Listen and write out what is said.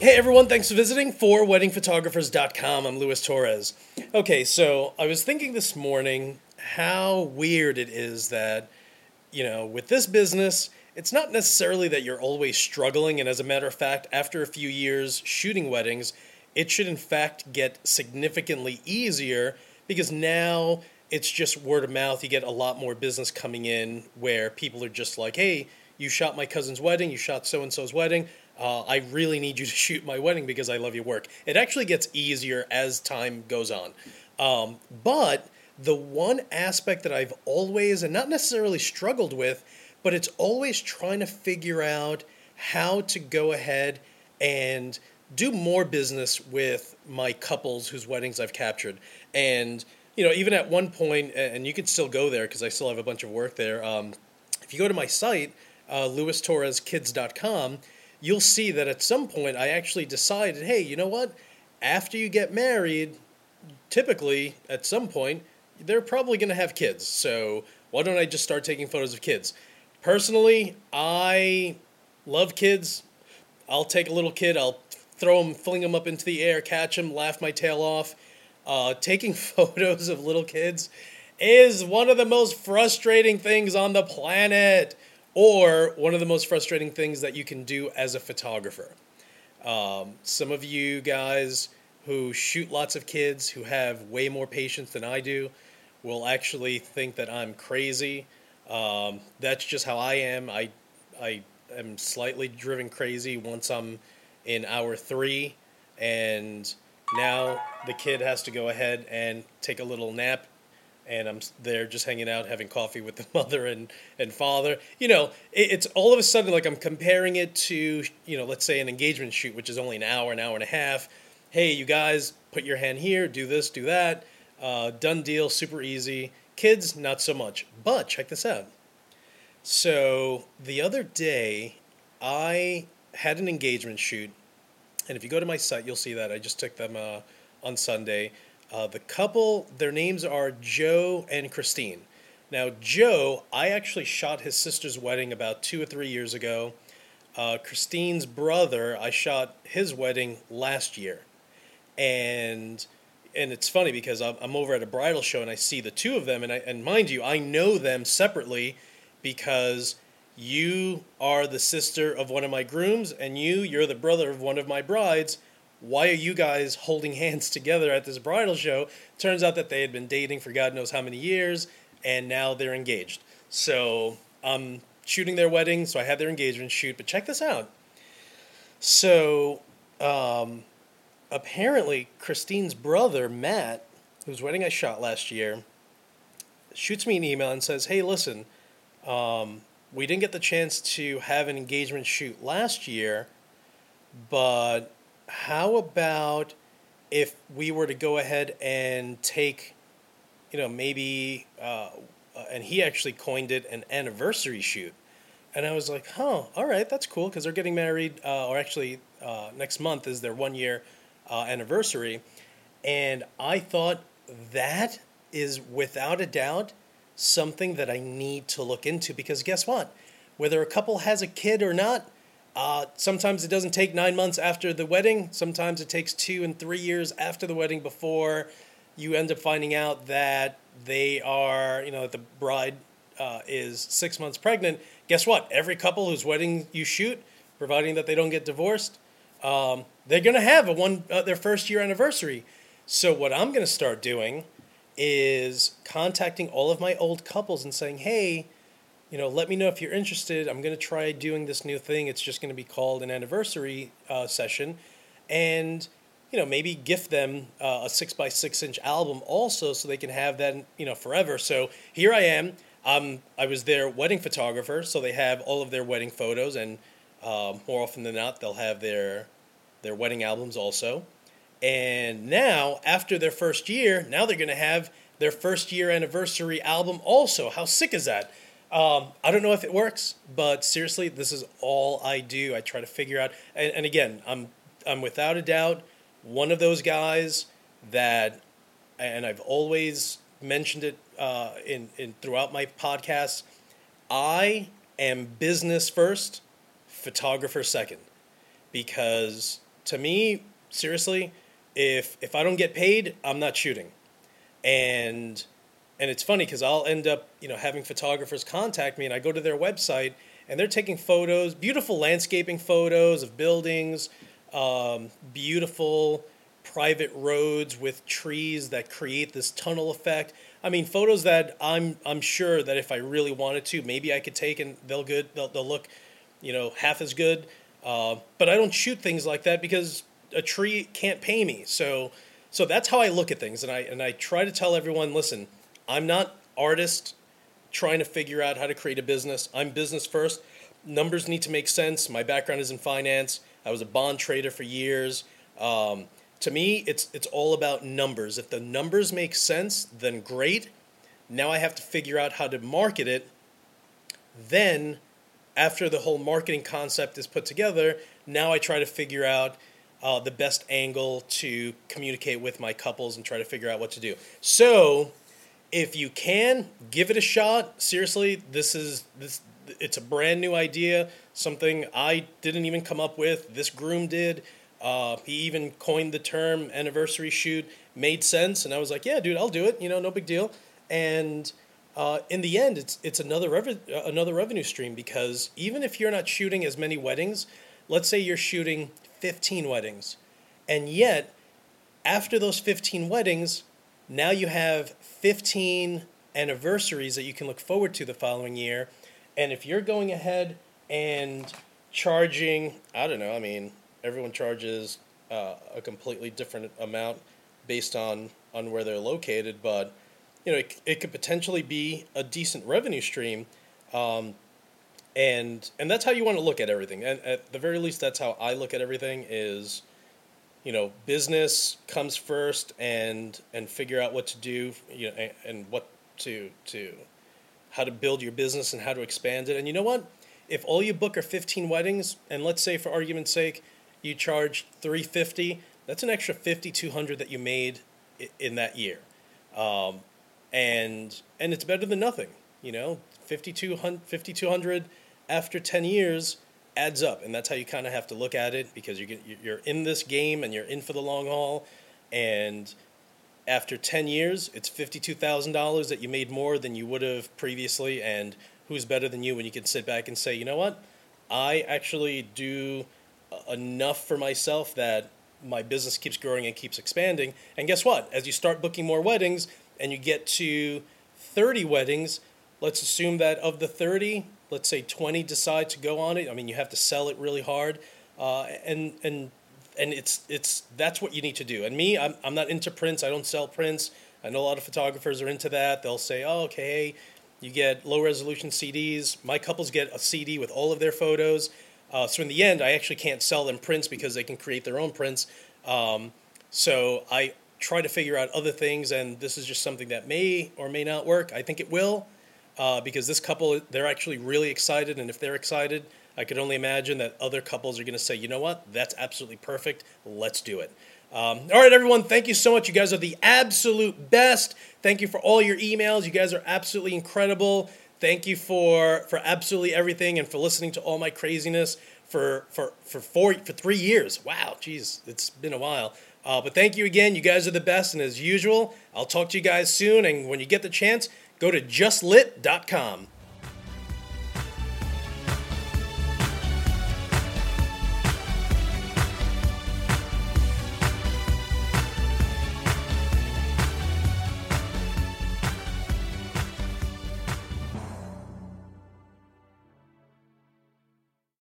Hey everyone, thanks for visiting for weddingphotographers.com. I'm Luis Torres. Okay, so I was thinking this morning how weird it is that, you know, with this business, it's not necessarily that you're always struggling, and as a matter of fact, after a few years shooting weddings, it should in fact get significantly easier because now it's just word of mouth. You get a lot more business coming in where people are just like, hey, you shot my cousin's wedding, you shot so and so's wedding. Uh, I really need you to shoot my wedding because I love your work. It actually gets easier as time goes on. Um, but the one aspect that I've always, and not necessarily struggled with, but it's always trying to figure out how to go ahead and do more business with my couples whose weddings I've captured. And, you know, even at one point, and you can still go there because I still have a bunch of work there. Um, if you go to my site, uh, luistorreskids.com, you'll see that at some point I actually decided, hey, you know what? After you get married, typically at some point, they're probably going to have kids. So why don't I just start taking photos of kids? Personally, I love kids. I'll take a little kid, I'll throw him, fling him up into the air, catch him, laugh my tail off. Uh, taking photos of little kids is one of the most frustrating things on the planet, or one of the most frustrating things that you can do as a photographer. Um, some of you guys who shoot lots of kids, who have way more patience than I do, will actually think that I'm crazy. Um, that's just how I am. I, I am slightly driven crazy once I'm in hour three, and now the kid has to go ahead and take a little nap, and I'm there just hanging out, having coffee with the mother and, and father. You know, it, it's all of a sudden like I'm comparing it to, you know, let's say an engagement shoot, which is only an hour, an hour and a half. Hey, you guys, put your hand here, do this, do that. Uh, done deal, super easy. Kids, not so much. But check this out. So the other day, I had an engagement shoot, and if you go to my site, you'll see that I just took them uh, on Sunday. Uh, the couple, their names are Joe and Christine. Now, Joe, I actually shot his sister's wedding about two or three years ago. Uh, Christine's brother, I shot his wedding last year, and and it's funny because I'm, I'm over at a bridal show and I see the two of them, and I and mind you, I know them separately because you are the sister of one of my grooms, and you, you're the brother of one of my brides. Why are you guys holding hands together at this bridal show? Turns out that they had been dating for God knows how many years, and now they're engaged. So I'm shooting their wedding, so I had their engagement shoot. But check this out. So um, apparently, Christine's brother, Matt, whose wedding I shot last year, shoots me an email and says, Hey, listen, um, we didn't get the chance to have an engagement shoot last year, but how about if we were to go ahead and take, you know, maybe, uh, and he actually coined it an anniversary shoot. And I was like, huh, all right, that's cool because they're getting married, uh, or actually, uh, next month is their one year uh, anniversary. And I thought that is without a doubt something that I need to look into because guess what? Whether a couple has a kid or not, uh, sometimes it doesn't take nine months after the wedding. Sometimes it takes two and three years after the wedding before you end up finding out that they are, you know, that the bride uh, is six months pregnant. Guess what? Every couple whose wedding you shoot, providing that they don't get divorced, um, they're going to have a one uh, their first year anniversary. So what I'm going to start doing is contacting all of my old couples and saying, hey, you know, let me know if you're interested. I'm going to try doing this new thing. It's just going to be called an anniversary uh, session. And, you know, maybe gift them uh, a six by six inch album also so they can have that, you know, forever. So here I am. Um, I was their wedding photographer, so they have all of their wedding photos, and uh, more often than not, they'll have their their wedding albums also. And now, after their first year, now they're going to have their first year anniversary album also. How sick is that? Um, I don't know if it works, but seriously, this is all I do. I try to figure out, and, and again, I'm I'm without a doubt one of those guys that, and I've always mentioned it uh, in in throughout my podcasts. I am business first, photographer second, because to me, seriously, if if I don't get paid, I'm not shooting. And and it's funny because I'll end up, you know, having photographers contact me, and I go to their website, and they're taking photos, beautiful landscaping photos of buildings, um, beautiful private roads with trees that create this tunnel effect. I mean, photos that I'm I'm sure that if I really wanted to, maybe I could take and they'll good they'll, they'll look, you know, half as good. Uh, but I don't shoot things like that because a tree can't pay me. So so that's how I look at things, and I and I try to tell everyone, listen, I'm not artist trying to figure out how to create a business. I'm business first. Numbers need to make sense. My background is in finance. I was a bond trader for years. Um, to me, it's it's all about numbers. If the numbers make sense, then great. Now I have to figure out how to market it. Then, after the whole marketing concept is put together, now I try to figure out uh, the best angle to communicate with my couples and try to figure out what to do. So, if you can give it a shot, seriously, this is this. It's a brand new idea, something I didn't even come up with. This groom did. Uh, he even coined the term anniversary shoot. Made sense, and I was like, "Yeah, dude, I'll do it. You know, no big deal." And uh, in the end, it's it's another rev- another revenue stream because even if you're not shooting as many weddings, let's say you're shooting 15 weddings, and yet after those 15 weddings, now you have 15 anniversaries that you can look forward to the following year. And if you're going ahead and charging, I don't know, I mean, everyone charges uh, a completely different amount based on, on where they're located, but you know, it, it could potentially be a decent revenue stream. Um, and and that's how you want to look at everything. And at the very least, that's how I look at everything. Is you know, business comes first, and and figure out what to do, you know, and, and what to to how to build your business and how to expand it. And you know what? If all you book are 15 weddings, and let's say for argument's sake, you charge 350, that's an extra 5200 that you made in that year. Um, and and it's better than nothing, you know. 5200 5200 after 10 years adds up and that's how you kind of have to look at it because you're you're in this game and you're in for the long haul and after 10 years it's $52,000 that you made more than you would have previously and who's better than you when you can sit back and say you know what? I actually do enough for myself that my business keeps growing and keeps expanding and guess what? As you start booking more weddings and you get to 30 weddings let's assume that of the 30 let's say 20 decide to go on it i mean you have to sell it really hard uh, and and and it's it's that's what you need to do. And me I'm, I'm not into prints i don't sell prints. I know a lot of photographers are into that. They'll say oh okay you get low resolution cds my couples get a cd with all of their photos uh, so in the end i actually can't sell them prints because they can create their own prints. Um, so i try to figure out other things and this is just something that may or may not work. I think it will uh, because this couple they're actually really excited, and if they're excited, I could only imagine that other couples are going to say, you know what, that's absolutely perfect. Let's do it. Um, all right, everyone, thank you so much. You guys are the absolute best. Thank you for all your emails. You guys are absolutely incredible. Thank you for for absolutely everything and for listening to all my craziness for for for four for three years. Wow, geez, it's been a while. Uh, but thank you again. You guys are the best, and as usual, I'll talk to you guys soon. And when you get the chance, go to justlit.com.